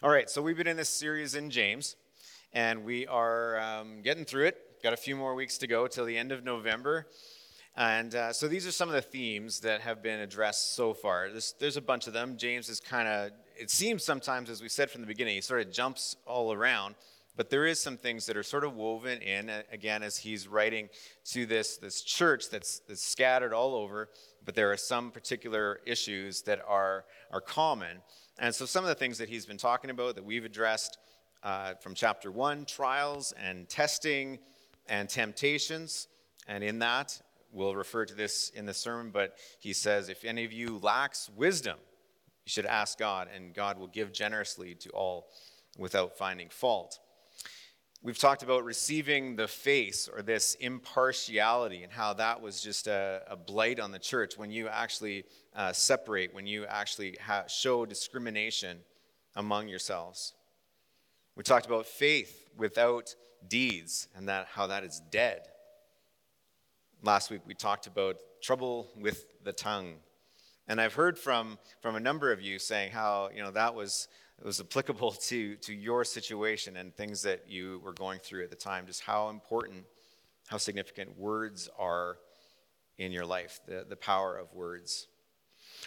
All right, so we've been in this series in James, and we are um, getting through it. Got a few more weeks to go till the end of November. And uh, so these are some of the themes that have been addressed so far. There's, there's a bunch of them. James is kind of, it seems sometimes, as we said from the beginning, he sort of jumps all around. But there is some things that are sort of woven in, uh, again, as he's writing to this, this church that's, that's scattered all over. But there are some particular issues that are, are common. And so, some of the things that he's been talking about that we've addressed uh, from chapter one trials and testing and temptations. And in that, we'll refer to this in the sermon, but he says, If any of you lacks wisdom, you should ask God, and God will give generously to all without finding fault. We've talked about receiving the face or this impartiality and how that was just a, a blight on the church when you actually uh, separate, when you actually ha- show discrimination among yourselves. We talked about faith without deeds and that, how that is dead. Last week we talked about trouble with the tongue. And I've heard from, from a number of you saying how you know, that was was applicable to, to your situation and things that you were going through at the time, just how important, how significant words are in your life, the, the power of words.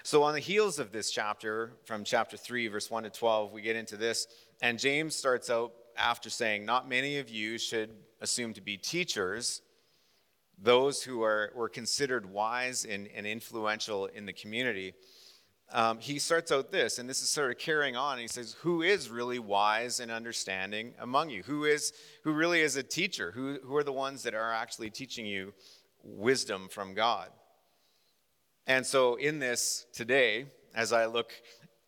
So, on the heels of this chapter, from chapter 3, verse 1 to 12, we get into this. And James starts out after saying, Not many of you should assume to be teachers, those who are, were considered wise and, and influential in the community um, he starts out this, and this is sort of carrying on. He says, "Who is really wise and understanding among you? Who is who really is a teacher? Who who are the ones that are actually teaching you wisdom from God?" And so, in this today, as I look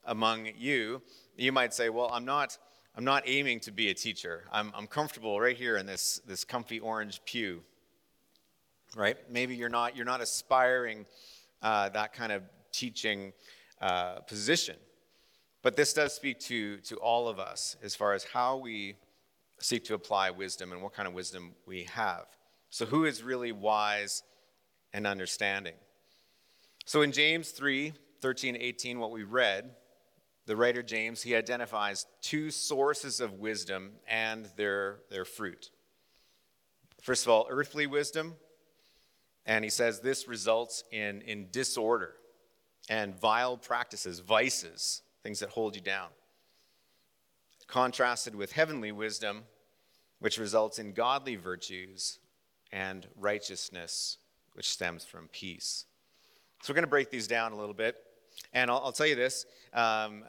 among you, you might say, "Well, I'm not." I'm not aiming to be a teacher. I'm, I'm comfortable right here in this, this comfy orange pew, right? Maybe you're not, you're not aspiring uh, that kind of teaching uh, position. But this does speak to, to all of us as far as how we seek to apply wisdom and what kind of wisdom we have. So, who is really wise and understanding? So, in James 3 13, 18, what we read, the writer James, he identifies two sources of wisdom and their, their fruit. First of all, earthly wisdom, and he says this results in, in disorder and vile practices, vices, things that hold you down. Contrasted with heavenly wisdom, which results in godly virtues and righteousness, which stems from peace. So we're going to break these down a little bit. And I'll, I'll tell you this um,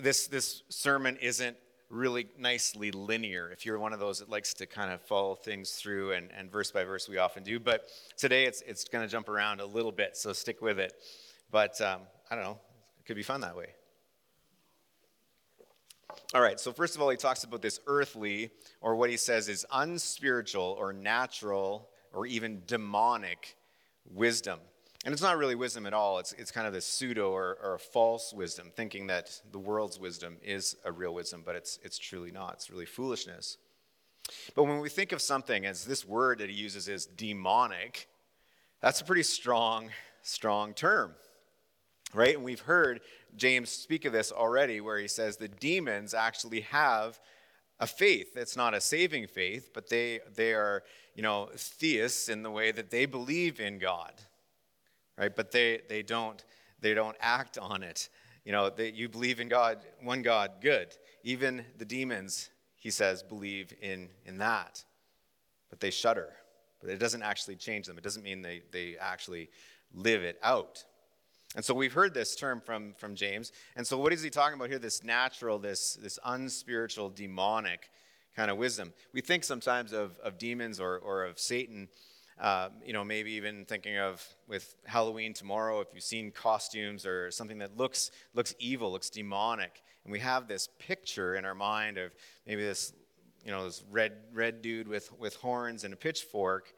this, this sermon isn't really nicely linear if you're one of those that likes to kind of follow things through and, and verse by verse we often do but today it's, it's going to jump around a little bit so stick with it but um, I don't know, it could be fun that way. All right, so first of all, he talks about this earthly, or what he says is unspiritual or natural or even demonic wisdom. And it's not really wisdom at all. It's, it's kind of this pseudo or, or false wisdom, thinking that the world's wisdom is a real wisdom, but it's, it's truly not. It's really foolishness. But when we think of something as this word that he uses is demonic, that's a pretty strong, strong term right? And we've heard James speak of this already, where he says the demons actually have a faith. It's not a saving faith, but they, they are, you know, theists in the way that they believe in God, right? But they, they, don't, they don't act on it. You know, they, you believe in God, one God, good. Even the demons, he says, believe in, in that. But they shudder. But it doesn't actually change them. It doesn't mean they, they actually live it out. And so we've heard this term from, from James. And so what is he talking about here? This natural, this, this unspiritual, demonic kind of wisdom. We think sometimes of, of demons or, or of Satan, uh, you know, maybe even thinking of with Halloween tomorrow, if you've seen costumes or something that looks, looks evil, looks demonic. And we have this picture in our mind of maybe this, you know, this red, red dude with, with horns and a pitchfork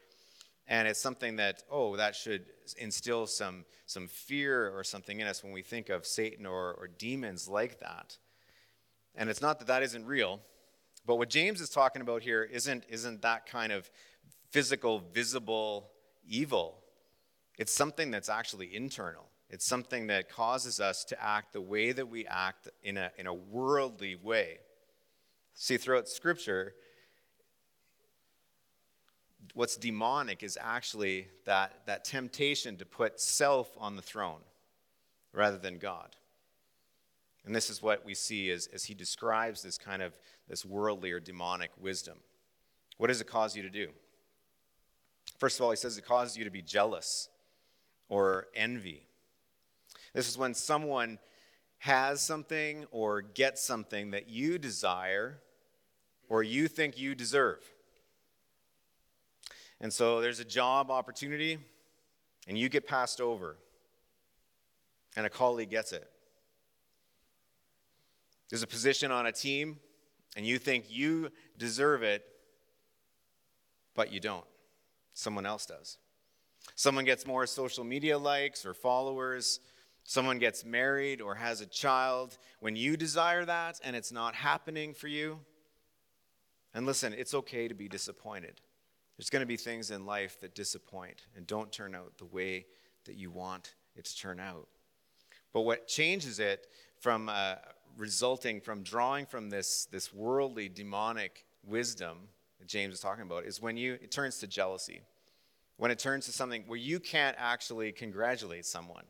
and it's something that, oh, that should instill some, some fear or something in us when we think of Satan or, or demons like that. And it's not that that isn't real, but what James is talking about here isn't, isn't that kind of physical, visible evil. It's something that's actually internal. It's something that causes us to act the way that we act in a, in a worldly way. See, throughout Scripture, what's demonic is actually that, that temptation to put self on the throne rather than God. And this is what we see as, as he describes this kind of this worldly or demonic wisdom. What does it cause you to do? First of all, he says it causes you to be jealous or envy. This is when someone has something or gets something that you desire or you think you deserve. And so there's a job opportunity, and you get passed over, and a colleague gets it. There's a position on a team, and you think you deserve it, but you don't. Someone else does. Someone gets more social media likes or followers. Someone gets married or has a child. When you desire that and it's not happening for you, and listen, it's okay to be disappointed. There's going to be things in life that disappoint and don't turn out the way that you want it to turn out. But what changes it from uh, resulting from drawing from this, this worldly demonic wisdom James is talking about is when you it turns to jealousy. When it turns to something where you can't actually congratulate someone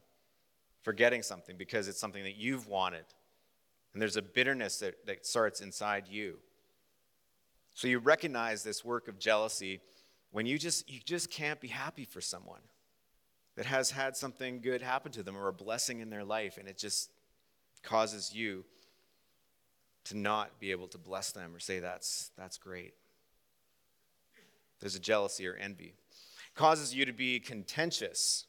for getting something because it's something that you've wanted. And there's a bitterness that, that starts inside you. So you recognize this work of jealousy when you just you just can't be happy for someone that has had something good happen to them or a blessing in their life and it just causes you to not be able to bless them or say that's that's great there's a jealousy or envy it causes you to be contentious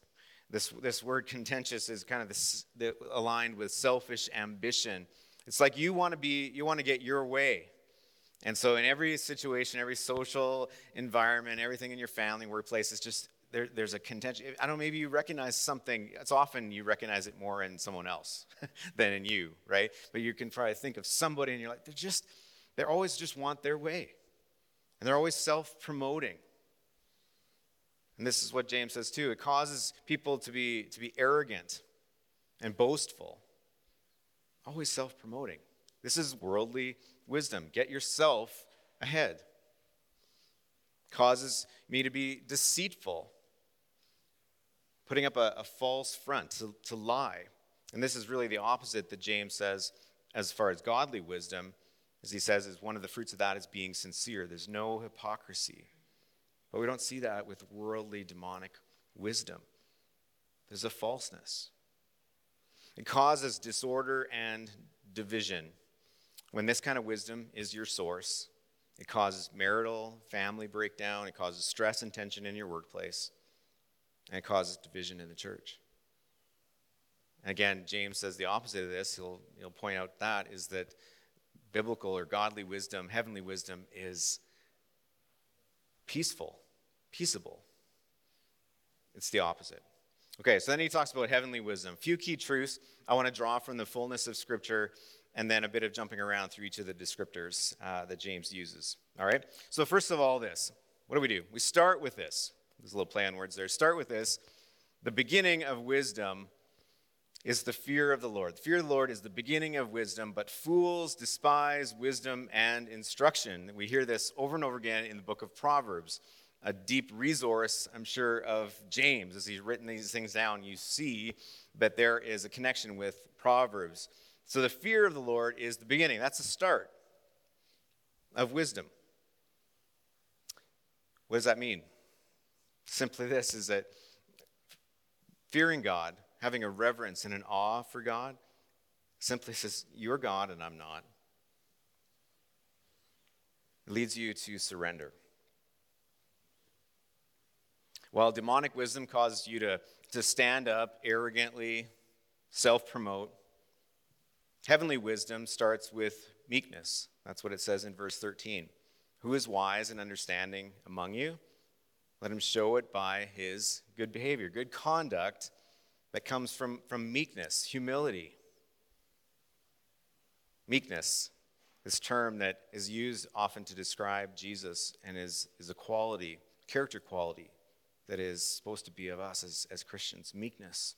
this, this word contentious is kind of this, the, aligned with selfish ambition it's like you want to be you want to get your way and so, in every situation, every social environment, everything in your family, workplace, it's just there, there's a contention. I don't know, maybe you recognize something. It's often you recognize it more in someone else than in you, right? But you can to think of somebody and you're like, they're just, they always just want their way. And they're always self promoting. And this is what James says too. It causes people to be, to be arrogant and boastful, always self promoting. This is worldly wisdom. Get yourself ahead. Causes me to be deceitful, putting up a, a false front, to, to lie. And this is really the opposite that James says as far as godly wisdom, as he says, is one of the fruits of that is being sincere. There's no hypocrisy. But we don't see that with worldly demonic wisdom. There's a falseness. It causes disorder and division. When this kind of wisdom is your source, it causes marital, family breakdown, it causes stress and tension in your workplace, and it causes division in the church. And again, James says the opposite of this. He'll, he'll point out that is that biblical or godly wisdom, heavenly wisdom, is peaceful, peaceable. It's the opposite. Okay, so then he talks about heavenly wisdom. A few key truths I want to draw from the fullness of Scripture and then a bit of jumping around through each of the descriptors uh, that James uses. All right? So, first of all, this. What do we do? We start with this. There's a little play on words there. Start with this. The beginning of wisdom is the fear of the Lord. The fear of the Lord is the beginning of wisdom, but fools despise wisdom and instruction. We hear this over and over again in the book of Proverbs. A deep resource, I'm sure, of James. As he's written these things down, you see that there is a connection with Proverbs. So the fear of the Lord is the beginning. That's the start of wisdom. What does that mean? Simply this is that fearing God, having a reverence and an awe for God, simply says, You're God and I'm not. It leads you to surrender. While demonic wisdom causes you to, to stand up arrogantly, self promote, Heavenly wisdom starts with meekness. That's what it says in verse 13. Who is wise and understanding among you? Let him show it by his good behavior, good conduct that comes from, from meekness, humility. Meekness, this term that is used often to describe Jesus and is, is a quality, character quality that is supposed to be of us as, as Christians meekness.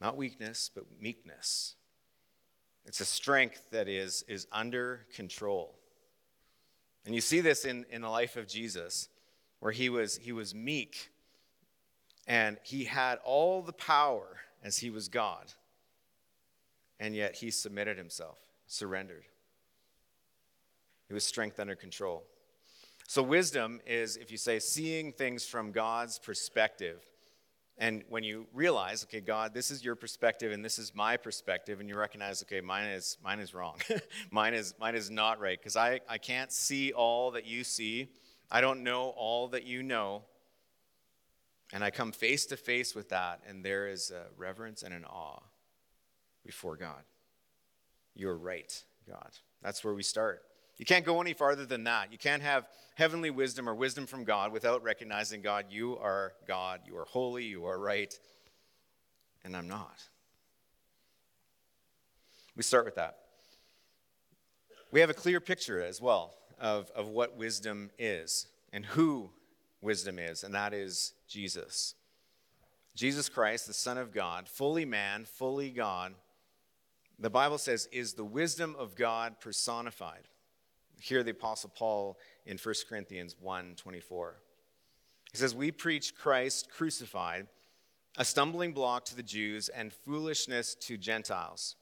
Not weakness, but meekness. It's a strength that is, is under control. And you see this in, in the life of Jesus, where he was, he was meek and he had all the power as he was God. And yet he submitted himself, surrendered. He was strength under control. So, wisdom is, if you say, seeing things from God's perspective. And when you realize, okay, God, this is your perspective and this is my perspective, and you recognize, okay, mine is, mine is wrong. mine, is, mine is not right, because I, I can't see all that you see. I don't know all that you know. And I come face to face with that, and there is a reverence and an awe before God. You're right, God. That's where we start. You can't go any farther than that. You can't have heavenly wisdom or wisdom from God without recognizing God, you are God, you are holy, you are right, and I'm not. We start with that. We have a clear picture as well of, of what wisdom is and who wisdom is, and that is Jesus. Jesus Christ, the Son of God, fully man, fully God, the Bible says, is the wisdom of God personified. Here the Apostle Paul in 1 Corinthians 1 24. He says, We preach Christ crucified, a stumbling block to the Jews and foolishness to Gentiles.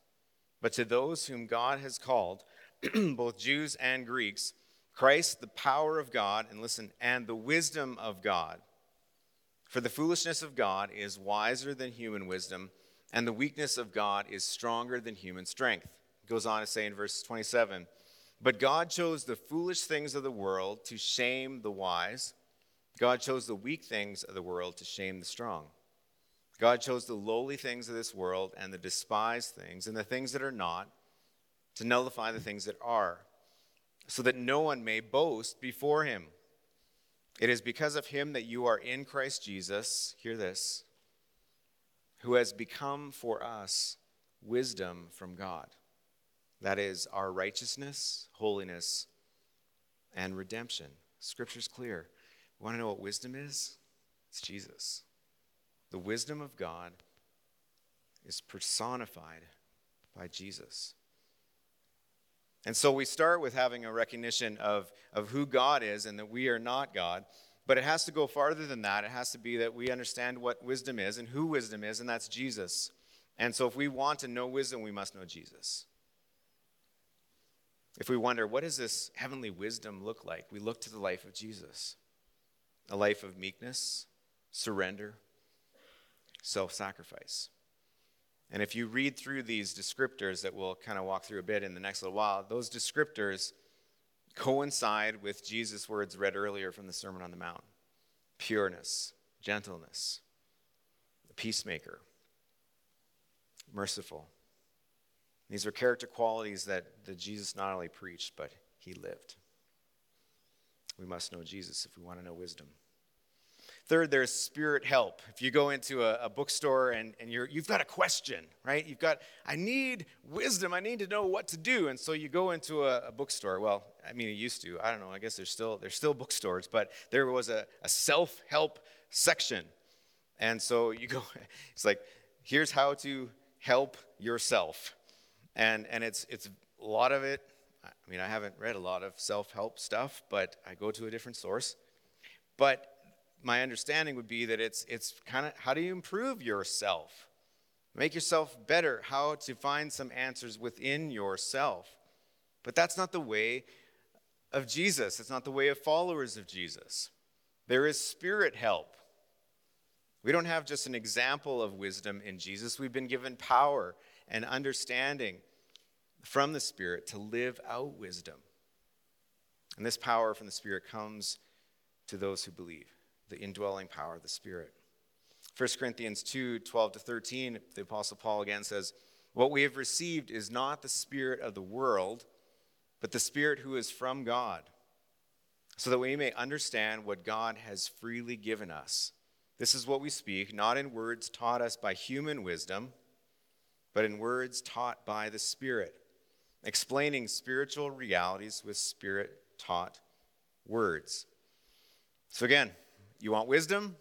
But to those whom God has called, both Jews and Greeks, Christ, the power of God, and listen, and the wisdom of God. For the foolishness of God is wiser than human wisdom, and the weakness of God is stronger than human strength. It goes on to say in verse 27 but God chose the foolish things of the world to shame the wise. God chose the weak things of the world to shame the strong. God chose the lowly things of this world and the despised things and the things that are not to nullify the things that are, so that no one may boast before him. It is because of him that you are in Christ Jesus, hear this, who has become for us wisdom from God. That is our righteousness, holiness, and redemption. Scripture's clear. You want to know what wisdom is? It's Jesus. The wisdom of God is personified by Jesus. And so we start with having a recognition of, of who God is and that we are not God. But it has to go farther than that. It has to be that we understand what wisdom is and who wisdom is, and that's Jesus. And so if we want to know wisdom, we must know Jesus. If we wonder, what does this heavenly wisdom look like? We look to the life of Jesus a life of meekness, surrender, self sacrifice. And if you read through these descriptors that we'll kind of walk through a bit in the next little while, those descriptors coincide with Jesus' words read earlier from the Sermon on the Mount pureness, gentleness, the peacemaker, merciful, these are character qualities that, that Jesus not only preached, but he lived. We must know Jesus if we want to know wisdom. Third, there's spirit help. If you go into a, a bookstore and, and you're, you've got a question, right? You've got, I need wisdom. I need to know what to do. And so you go into a, a bookstore. Well, I mean, it used to. I don't know. I guess there's still, there's still bookstores, but there was a, a self help section. And so you go, it's like, here's how to help yourself and and it's it's a lot of it. I mean, I haven't read a lot of self-help stuff, but I go to a different source. But my understanding would be that it's it's kind of how do you improve yourself, make yourself better, how to find some answers within yourself. But that's not the way of Jesus. It's not the way of followers of Jesus. There is spirit help. We don't have just an example of wisdom in Jesus. We've been given power and understanding from the Spirit to live out wisdom. And this power from the Spirit comes to those who believe, the indwelling power of the Spirit. 1 Corinthians 2 12 to 13, the Apostle Paul again says, What we have received is not the Spirit of the world, but the Spirit who is from God, so that we may understand what God has freely given us. This is what we speak, not in words taught us by human wisdom, but in words taught by the Spirit explaining spiritual realities with spirit taught words. So, again, you want wisdom?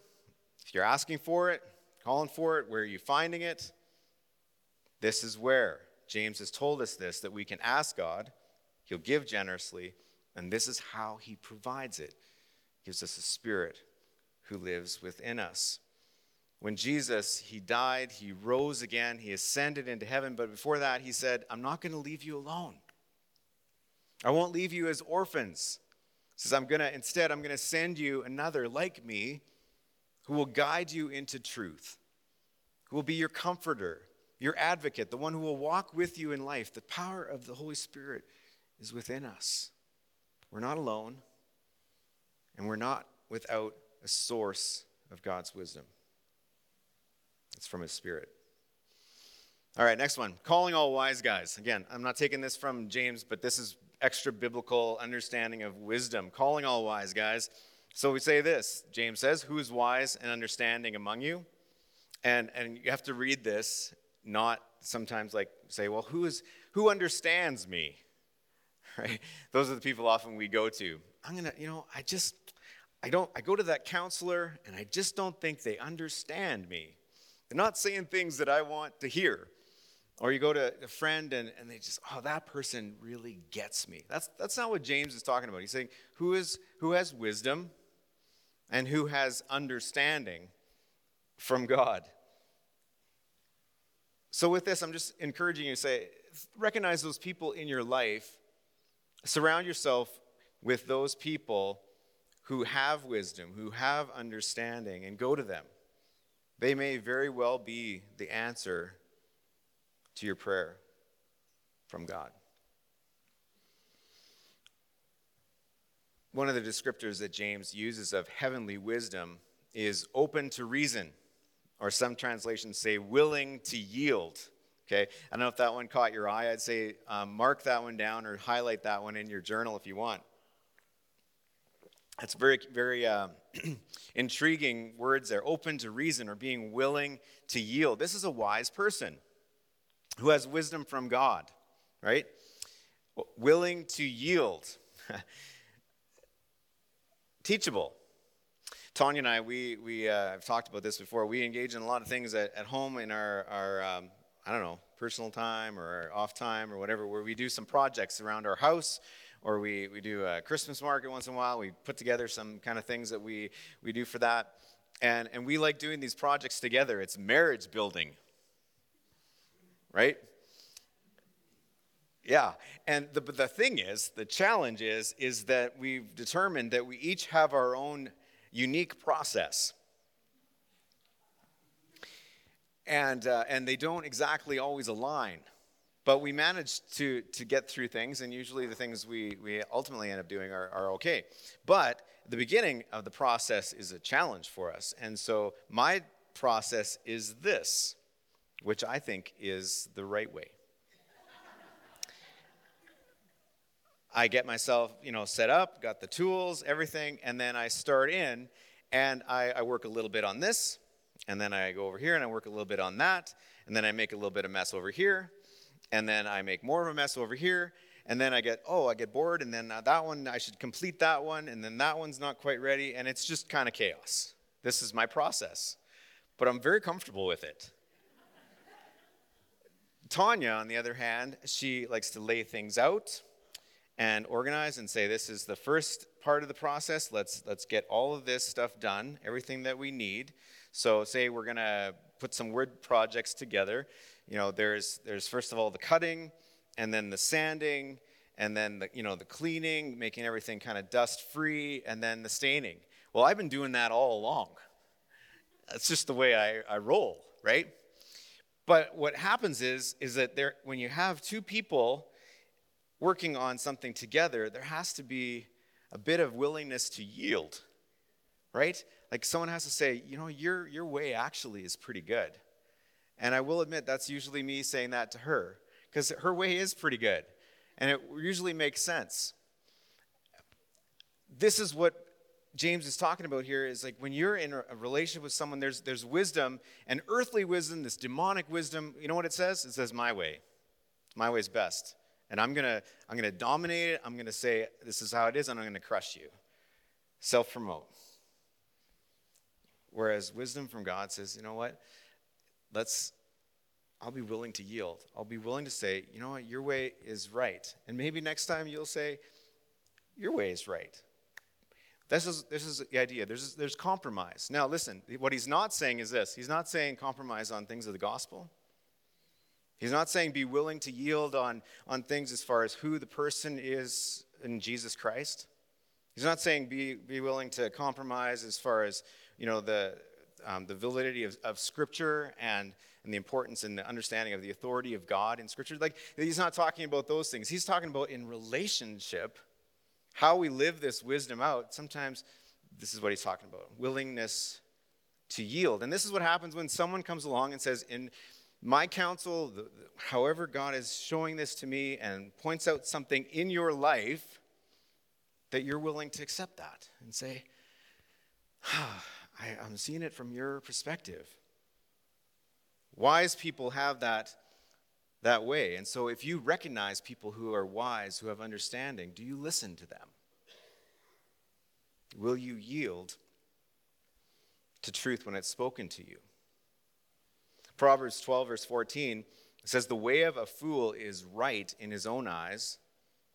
If you're asking for it, calling for it, where are you finding it? This is where James has told us this that we can ask God, He'll give generously, and this is how He provides it. He gives us a spirit who lives within us. When Jesus, He died, He rose again, He ascended into heaven, but before that, He said, I'm not going to leave you alone. I won't leave you as orphans. Says, I'm going to, instead, I'm going to send you another like me who will guide you into truth, who will be your comforter, your advocate, the one who will walk with you in life. The power of the Holy Spirit is within us. We're not alone, and we're not without a source of God's wisdom. It's from His Spirit. All right, next one. Calling all wise guys. Again, I'm not taking this from James, but this is extra biblical understanding of wisdom. Calling all wise guys. So we say this James says, Who is wise and understanding among you? And, and you have to read this, not sometimes like say, Well, who, is, who understands me? Right? Those are the people often we go to. I'm going to, you know, I just, I don't, I go to that counselor and I just don't think they understand me. They're not saying things that I want to hear. Or you go to a friend and, and they just, oh, that person really gets me. That's, that's not what James is talking about. He's saying, who, is, who has wisdom and who has understanding from God? So, with this, I'm just encouraging you to say, recognize those people in your life. Surround yourself with those people who have wisdom, who have understanding, and go to them. They may very well be the answer to your prayer from God. One of the descriptors that James uses of heavenly wisdom is open to reason, or some translations say willing to yield. Okay, I don't know if that one caught your eye. I'd say um, mark that one down or highlight that one in your journal if you want. That's very, very uh, intriguing words there. Open to reason or being willing to yield. This is a wise person who has wisdom from God, right? Willing to yield. Teachable. Tanya and I, we, we uh, have talked about this before. We engage in a lot of things at, at home in our, our um, I don't know, personal time or off time or whatever, where we do some projects around our house or we, we do a Christmas market once in a while. We put together some kind of things that we, we do for that. And, and we like doing these projects together. It's marriage building right? Yeah, and the, the thing is, the challenge is, is that we've determined that we each have our own unique process. And, uh, and they don't exactly always align. But we manage to, to get through things, and usually the things we, we ultimately end up doing are, are okay. But the beginning of the process is a challenge for us. And so my process is this which I think is the right way. I get myself, you know, set up, got the tools, everything, and then I start in and I, I, work a little bit on this, and then I go over here and I work a little bit on that, and then I make a little bit of mess over here, and then I make more of a mess over here, and then I get, oh, I get bored, and then uh, that one, I should complete that one, and then that one's not quite ready, and it's just kind of chaos. This is my process, but I'm very comfortable with it. Tanya, on the other hand, she likes to lay things out and organize and say, this is the first part of the process. Let's, let's get all of this stuff done, everything that we need. So, say we're going to put some word projects together. You know, there's, there's first of all the cutting, and then the sanding, and then the, you know, the cleaning, making everything kind of dust free, and then the staining. Well, I've been doing that all along. That's just the way I, I roll, right? But what happens is, is that there, when you have two people working on something together, there has to be a bit of willingness to yield, right? Like someone has to say, you know, your, your way actually is pretty good. And I will admit that's usually me saying that to her, because her way is pretty good. And it usually makes sense. This is what James is talking about here is like when you're in a relationship with someone, there's, there's wisdom and earthly wisdom, this demonic wisdom. You know what it says? It says, My way. My way is best. And I'm going to I'm to dominate it. I'm going to say, This is how it is, and I'm going to crush you. Self promote. Whereas wisdom from God says, You know what? Let's, I'll be willing to yield. I'll be willing to say, you know what, your way is right. And maybe next time you'll say, your way is right. This is, this is the idea. There's, there's compromise. Now, listen, what he's not saying is this he's not saying compromise on things of the gospel. He's not saying be willing to yield on, on things as far as who the person is in Jesus Christ. He's not saying be, be willing to compromise as far as you know the, um, the validity of, of Scripture and, and the importance and the understanding of the authority of God in Scripture. Like he's not talking about those things. He's talking about in relationship how we live this wisdom out, sometimes this is what he's talking about willingness to yield. And this is what happens when someone comes along and says, In my counsel, however God is showing this to me and points out something in your life, that you're willing to accept that and say, I, I'm seeing it from your perspective. Wise people have that that way. And so, if you recognize people who are wise, who have understanding, do you listen to them? Will you yield to truth when it's spoken to you? Proverbs 12, verse 14 says, The way of a fool is right in his own eyes,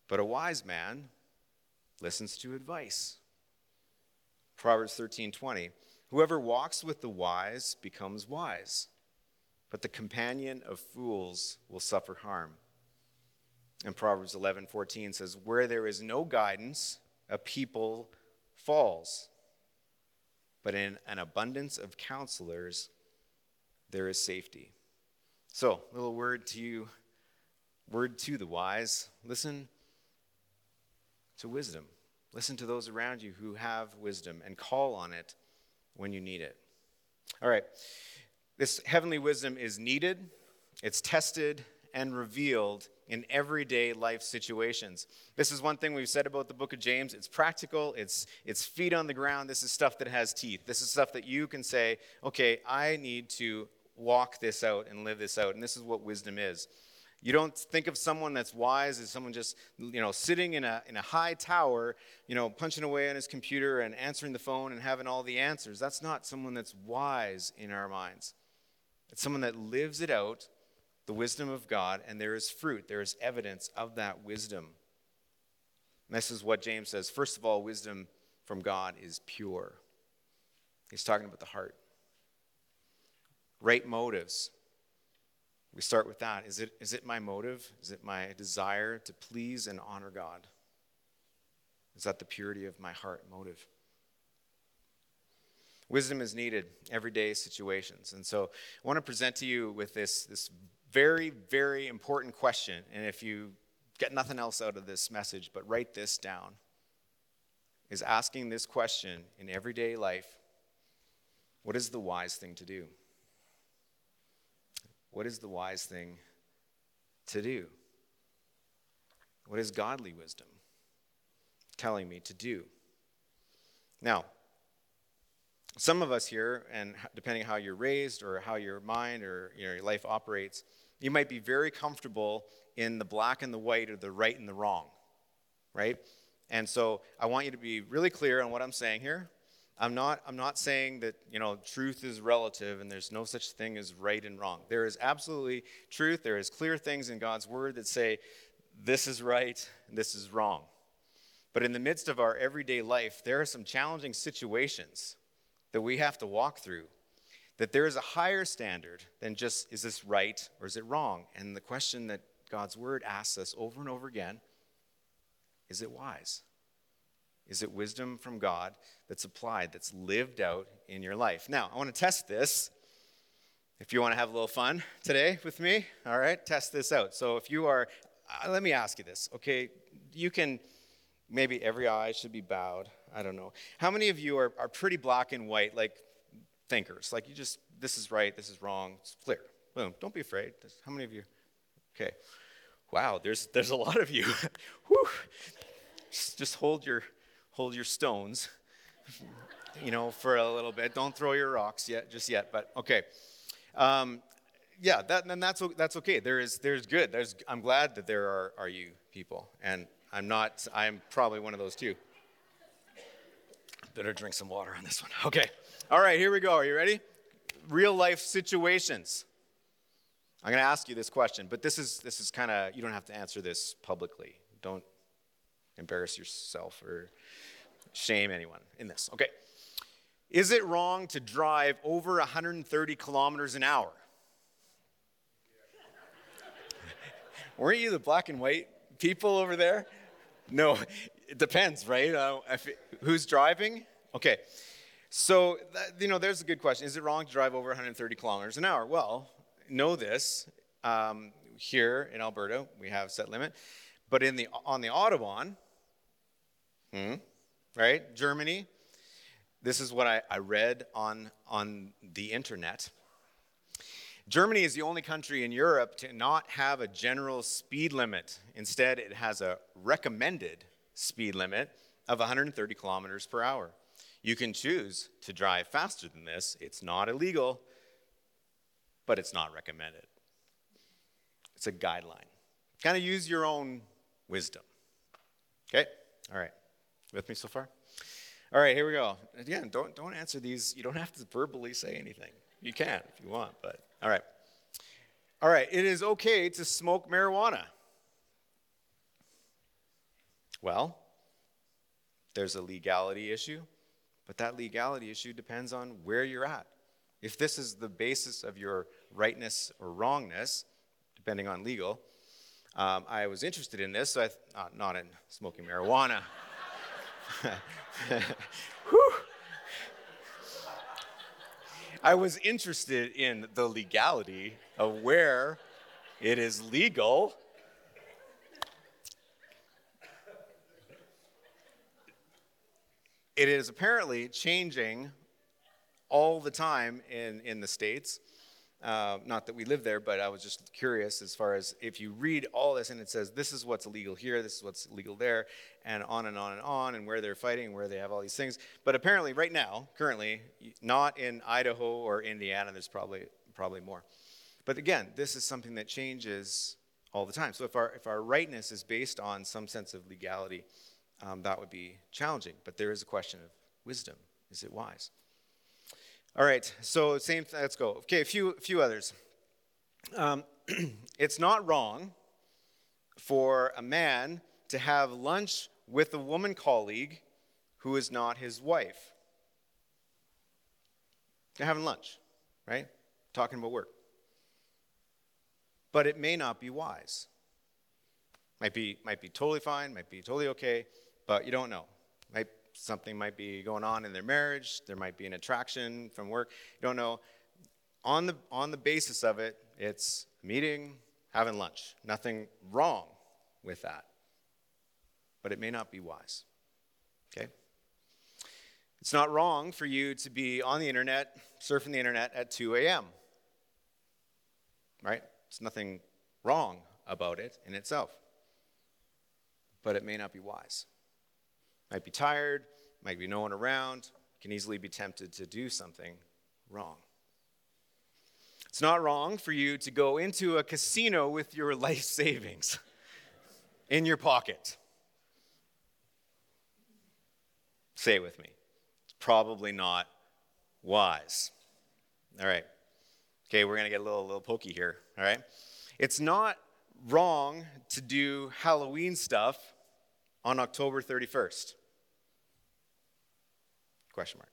but a wise man listens to advice. Proverbs 13, 20. Whoever walks with the wise becomes wise but the companion of fools will suffer harm. And Proverbs 11:14 says, "Where there is no guidance, a people falls, but in an abundance of counselors there is safety." So, little word to you, word to the wise. Listen to wisdom. Listen to those around you who have wisdom and call on it when you need it. All right. This heavenly wisdom is needed, it's tested, and revealed in everyday life situations. This is one thing we've said about the book of James. It's practical, it's, it's feet on the ground. This is stuff that has teeth. This is stuff that you can say, okay, I need to walk this out and live this out. And this is what wisdom is. You don't think of someone that's wise as someone just, you know, sitting in a, in a high tower, you know, punching away on his computer and answering the phone and having all the answers. That's not someone that's wise in our minds. It's someone that lives it out, the wisdom of God, and there is fruit, there is evidence of that wisdom. And this is what James says. First of all, wisdom from God is pure. He's talking about the heart. Right motives. We start with that. Is it, is it my motive? Is it my desire to please and honor God? Is that the purity of my heart motive? Wisdom is needed everyday situations. And so I want to present to you with this, this very, very important question. And if you get nothing else out of this message, but write this down, is asking this question in everyday life what is the wise thing to do? What is the wise thing to do? What is godly wisdom telling me to do? Now, some of us here, and depending how you're raised or how your mind or you know, your life operates, you might be very comfortable in the black and the white or the right and the wrong, right? And so I want you to be really clear on what I'm saying here. I'm not, I'm not saying that you know truth is relative and there's no such thing as right and wrong. There is absolutely truth. There is clear things in God's word that say this is right, this is wrong. But in the midst of our everyday life, there are some challenging situations that we have to walk through. That there is a higher standard than just is this right or is it wrong? And the question that God's word asks us over and over again is it wise? Is it wisdom from God that's applied, that's lived out in your life? Now, I want to test this. If you want to have a little fun today with me, all right, test this out. So, if you are, uh, let me ask you this, okay? You can, maybe every eye should be bowed. I don't know. How many of you are, are pretty black and white, like thinkers? Like you just, this is right, this is wrong, it's clear. Boom. Don't be afraid. How many of you? Okay. Wow, there's, there's a lot of you. Whew. Just hold your, hold your stones, you know, for a little bit. Don't throw your rocks yet, just yet, but okay. Um, yeah, that, and that's, that's okay. There is, there's good. There's, I'm glad that there are, are you people. And I'm not, I'm probably one of those too. Better drink some water on this one. Okay. All right, here we go. Are you ready? Real life situations. I'm going to ask you this question, but this is, this is kind of, you don't have to answer this publicly. Don't embarrass yourself or shame anyone in this. Okay. Is it wrong to drive over 130 kilometers an hour? Weren't you the black and white people over there? No, it depends, right? Uh, it, who's driving? Okay. So, that, you know, there's a good question. Is it wrong to drive over 130 kilometers an hour? Well, know this. Um, here in Alberta, we have set limit. But in the, on the Autobahn, hmm, right, Germany, this is what I, I read on, on the internet. Germany is the only country in Europe to not have a general speed limit. Instead, it has a recommended speed limit of 130 kilometers per hour. You can choose to drive faster than this. It's not illegal, but it's not recommended. It's a guideline. Kind of use your own wisdom. Okay? All right. With me so far? All right, here we go. Again, don't, don't answer these. You don't have to verbally say anything. You can if you want, but all right. All right, it is okay to smoke marijuana. Well, there's a legality issue, but that legality issue depends on where you're at. If this is the basis of your rightness or wrongness, depending on legal, um, I was interested in this, so I th- uh, not in smoking marijuana. I was interested in the legality of where it is legal. It is apparently changing all the time in, in the States. Uh, not that we live there, but I was just curious as far as if you read all this and it says this is what's illegal here, this is what's legal there, and on and on and on, and where they're fighting, where they have all these things. But apparently, right now, currently, not in Idaho or Indiana, there's probably probably more. But again, this is something that changes all the time. So if our if our rightness is based on some sense of legality, um, that would be challenging. But there is a question of wisdom. Is it wise? All right, so same, let's go. Okay, a few, few others. Um, it's not wrong for a man to have lunch with a woman colleague who is not his wife. They're having lunch, right? Talking about work. But it may not be wise. Might be, might be totally fine, might be totally okay, but you don't know something might be going on in their marriage, there might be an attraction from work, you don't know. On the, on the basis of it, it's meeting, having lunch. Nothing wrong with that. But it may not be wise. Okay? It's not wrong for you to be on the internet, surfing the internet at 2 a.m. Right? There's nothing wrong about it in itself. But it may not be wise. Might be tired, might be no one around, can easily be tempted to do something wrong. It's not wrong for you to go into a casino with your life savings in your pocket. Say it with me. It's probably not wise. All right. Okay, we're going to get a little, little pokey here. All right. It's not wrong to do Halloween stuff on October 31st. Question mark.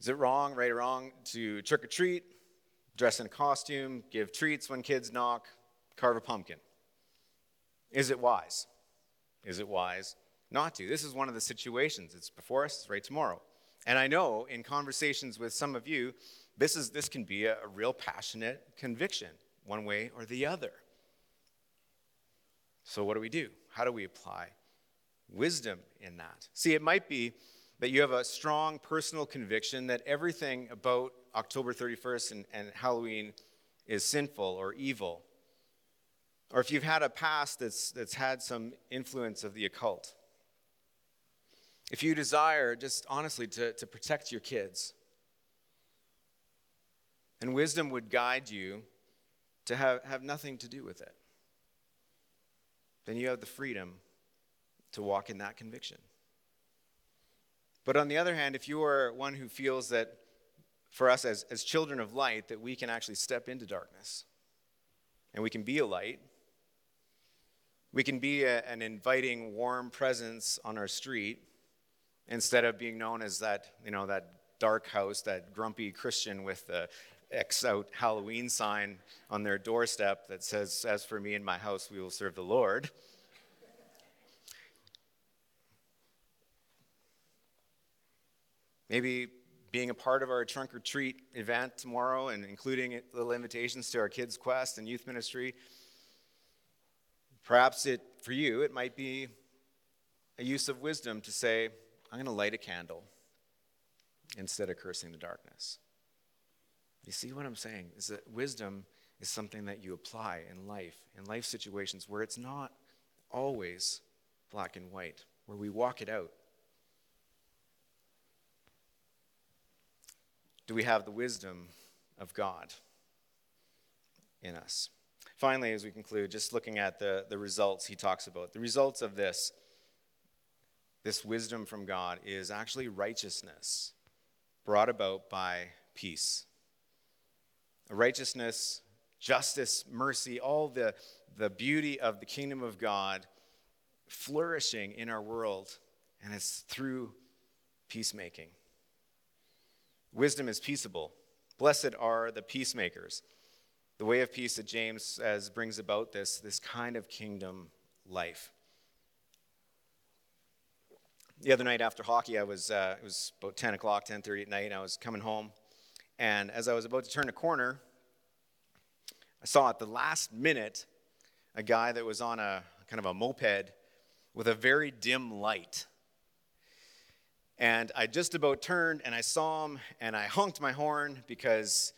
Is it wrong, right or wrong, to trick or treat, dress in a costume, give treats when kids knock, carve a pumpkin? Is it wise? Is it wise not to? This is one of the situations. It's before us, it's right tomorrow. And I know in conversations with some of you, this, is, this can be a, a real passionate conviction, one way or the other. So, what do we do? How do we apply wisdom in that? See, it might be that you have a strong personal conviction that everything about October 31st and, and Halloween is sinful or evil. Or if you've had a past that's, that's had some influence of the occult. If you desire, just honestly, to, to protect your kids, and wisdom would guide you to have, have nothing to do with it, then you have the freedom to walk in that conviction. But on the other hand, if you are one who feels that for us as, as children of light that we can actually step into darkness and we can be a light. We can be a, an inviting, warm presence on our street instead of being known as that, you know, that dark house, that grumpy Christian with the X out Halloween sign on their doorstep that says, As for me and my house, we will serve the Lord. Maybe being a part of our trunk or treat event tomorrow and including little invitations to our kids' quest and youth ministry. Perhaps it, for you, it might be a use of wisdom to say, I'm going to light a candle instead of cursing the darkness. You see what I'm saying? Is that wisdom is something that you apply in life, in life situations where it's not always black and white, where we walk it out. Do we have the wisdom of God in us? Finally, as we conclude, just looking at the, the results he talks about, the results of this, this wisdom from God is actually righteousness brought about by peace. Righteousness, justice, mercy, all the, the beauty of the kingdom of God flourishing in our world, and it's through peacemaking. Wisdom is peaceable. Blessed are the peacemakers. The way of peace that James says brings about this, this kind of kingdom life. The other night after hockey, I was, uh, it was about 10 o'clock, 10.30 at night, and I was coming home. And as I was about to turn a corner, I saw at the last minute a guy that was on a kind of a moped with a very dim light. And I just about turned and I saw him and I honked my horn because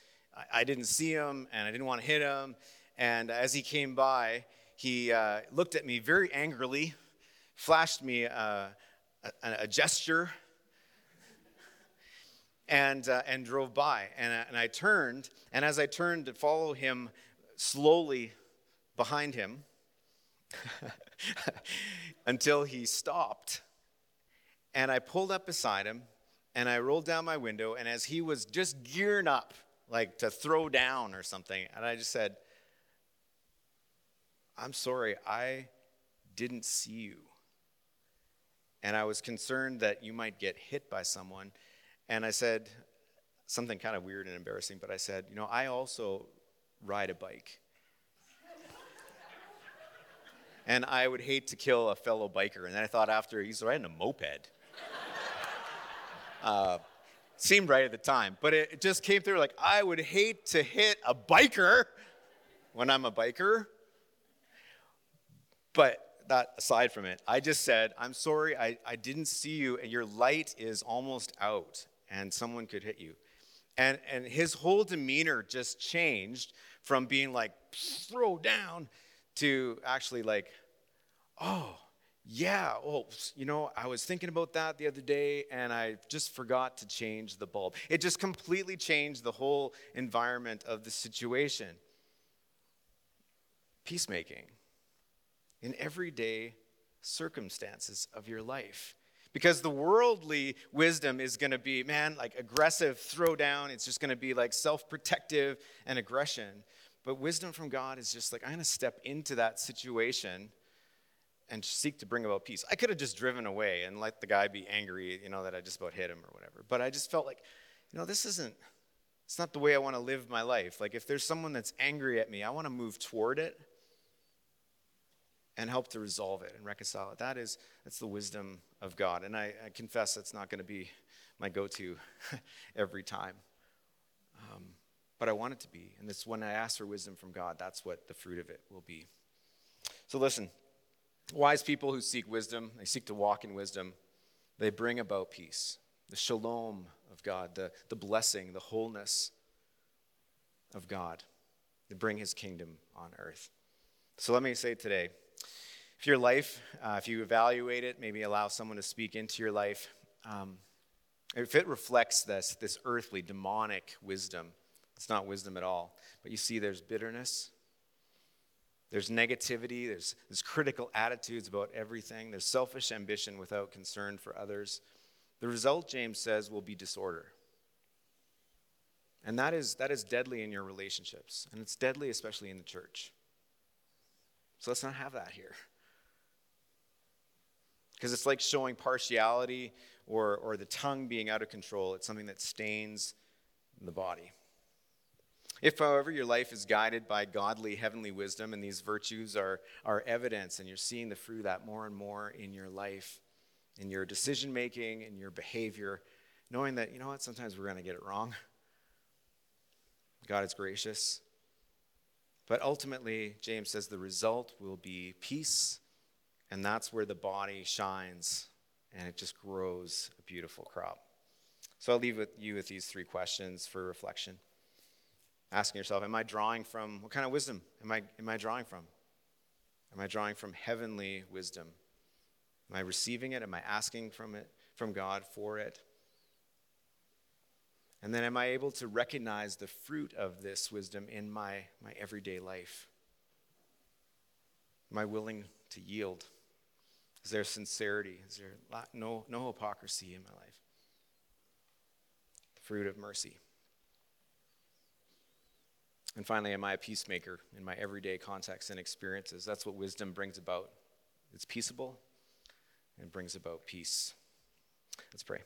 I, didn't see him and I didn't want to hit him. And as he came by, he uh, looked at me very angrily, flashed me uh, a, a, gesture, and, uh, and drove by. And, and I turned, and as I turned to follow him slowly behind him until he stopped and I pulled up beside him and I rolled down my window. And as he was just gearing up, like to throw down or something, and I just said, I'm sorry, I didn't see you. And I was concerned that you might get hit by someone. And I said something kind of weird and embarrassing, but I said, You know, I also ride a bike. and I would hate to kill a fellow biker. And then I thought after, he's riding a moped. Uh, seemed right at the time, but it just came through like, I would hate to hit a biker when I'm a biker. But that aside from it, I just said, I'm sorry, I, I didn't see you, and your light is almost out, and someone could hit you. And, and his whole demeanor just changed from being like, throw down, to actually like, oh, yeah, oh, you know, I was thinking about that the other day and I just forgot to change the bulb. It just completely changed the whole environment of the situation. Peacemaking in everyday circumstances of your life. Because the worldly wisdom is going to be, man, like aggressive throwdown. It's just going to be like self protective and aggression. But wisdom from God is just like, I'm going to step into that situation and seek to bring about peace. I could have just driven away and let the guy be angry, you know, that I just about hit him or whatever. But I just felt like, you know, this isn't, it's not the way I want to live my life. Like if there's someone that's angry at me, I want to move toward it and help to resolve it and reconcile it. That is, that's the wisdom of God. And I, I confess that's not going to be my go-to every time. Um, but I want it to be. And it's when I ask for wisdom from God, that's what the fruit of it will be. So listen, Wise people who seek wisdom, they seek to walk in wisdom, they bring about peace, the shalom of God, the, the blessing, the wholeness of God. They bring his kingdom on earth. So let me say today if your life, uh, if you evaluate it, maybe allow someone to speak into your life, um, if it reflects this, this earthly, demonic wisdom, it's not wisdom at all. But you see, there's bitterness, there's negativity, there's, there's critical attitudes about everything, there's selfish ambition without concern for others. The result, James says, will be disorder. And that is, that is deadly in your relationships, and it's deadly especially in the church. So let's not have that here. Because it's like showing partiality or, or the tongue being out of control. It's something that stains the body. If, however, your life is guided by godly heavenly wisdom and these virtues are, are evidence and you're seeing the fruit of that more and more in your life, in your decision making, in your behavior, knowing that, you know what, sometimes we're going to get it wrong. God is gracious. But ultimately, James says the result will be peace, and that's where the body shines and it just grows a beautiful crop. So I'll leave with you with these three questions for reflection asking yourself, am I drawing from, what kind of wisdom am I, am I drawing from? Am I drawing from heavenly wisdom? Am I receiving it? Am I asking from it, from God for it? And then am I able to recognize the fruit of this wisdom in my, my everyday life? Am I willing to yield? Is there sincerity? Is there no, no hypocrisy in my life? The fruit of mercy. And finally, am I a peacemaker in my everyday contacts and experiences? That's what wisdom brings about. It's peaceable and brings about peace. Let's pray.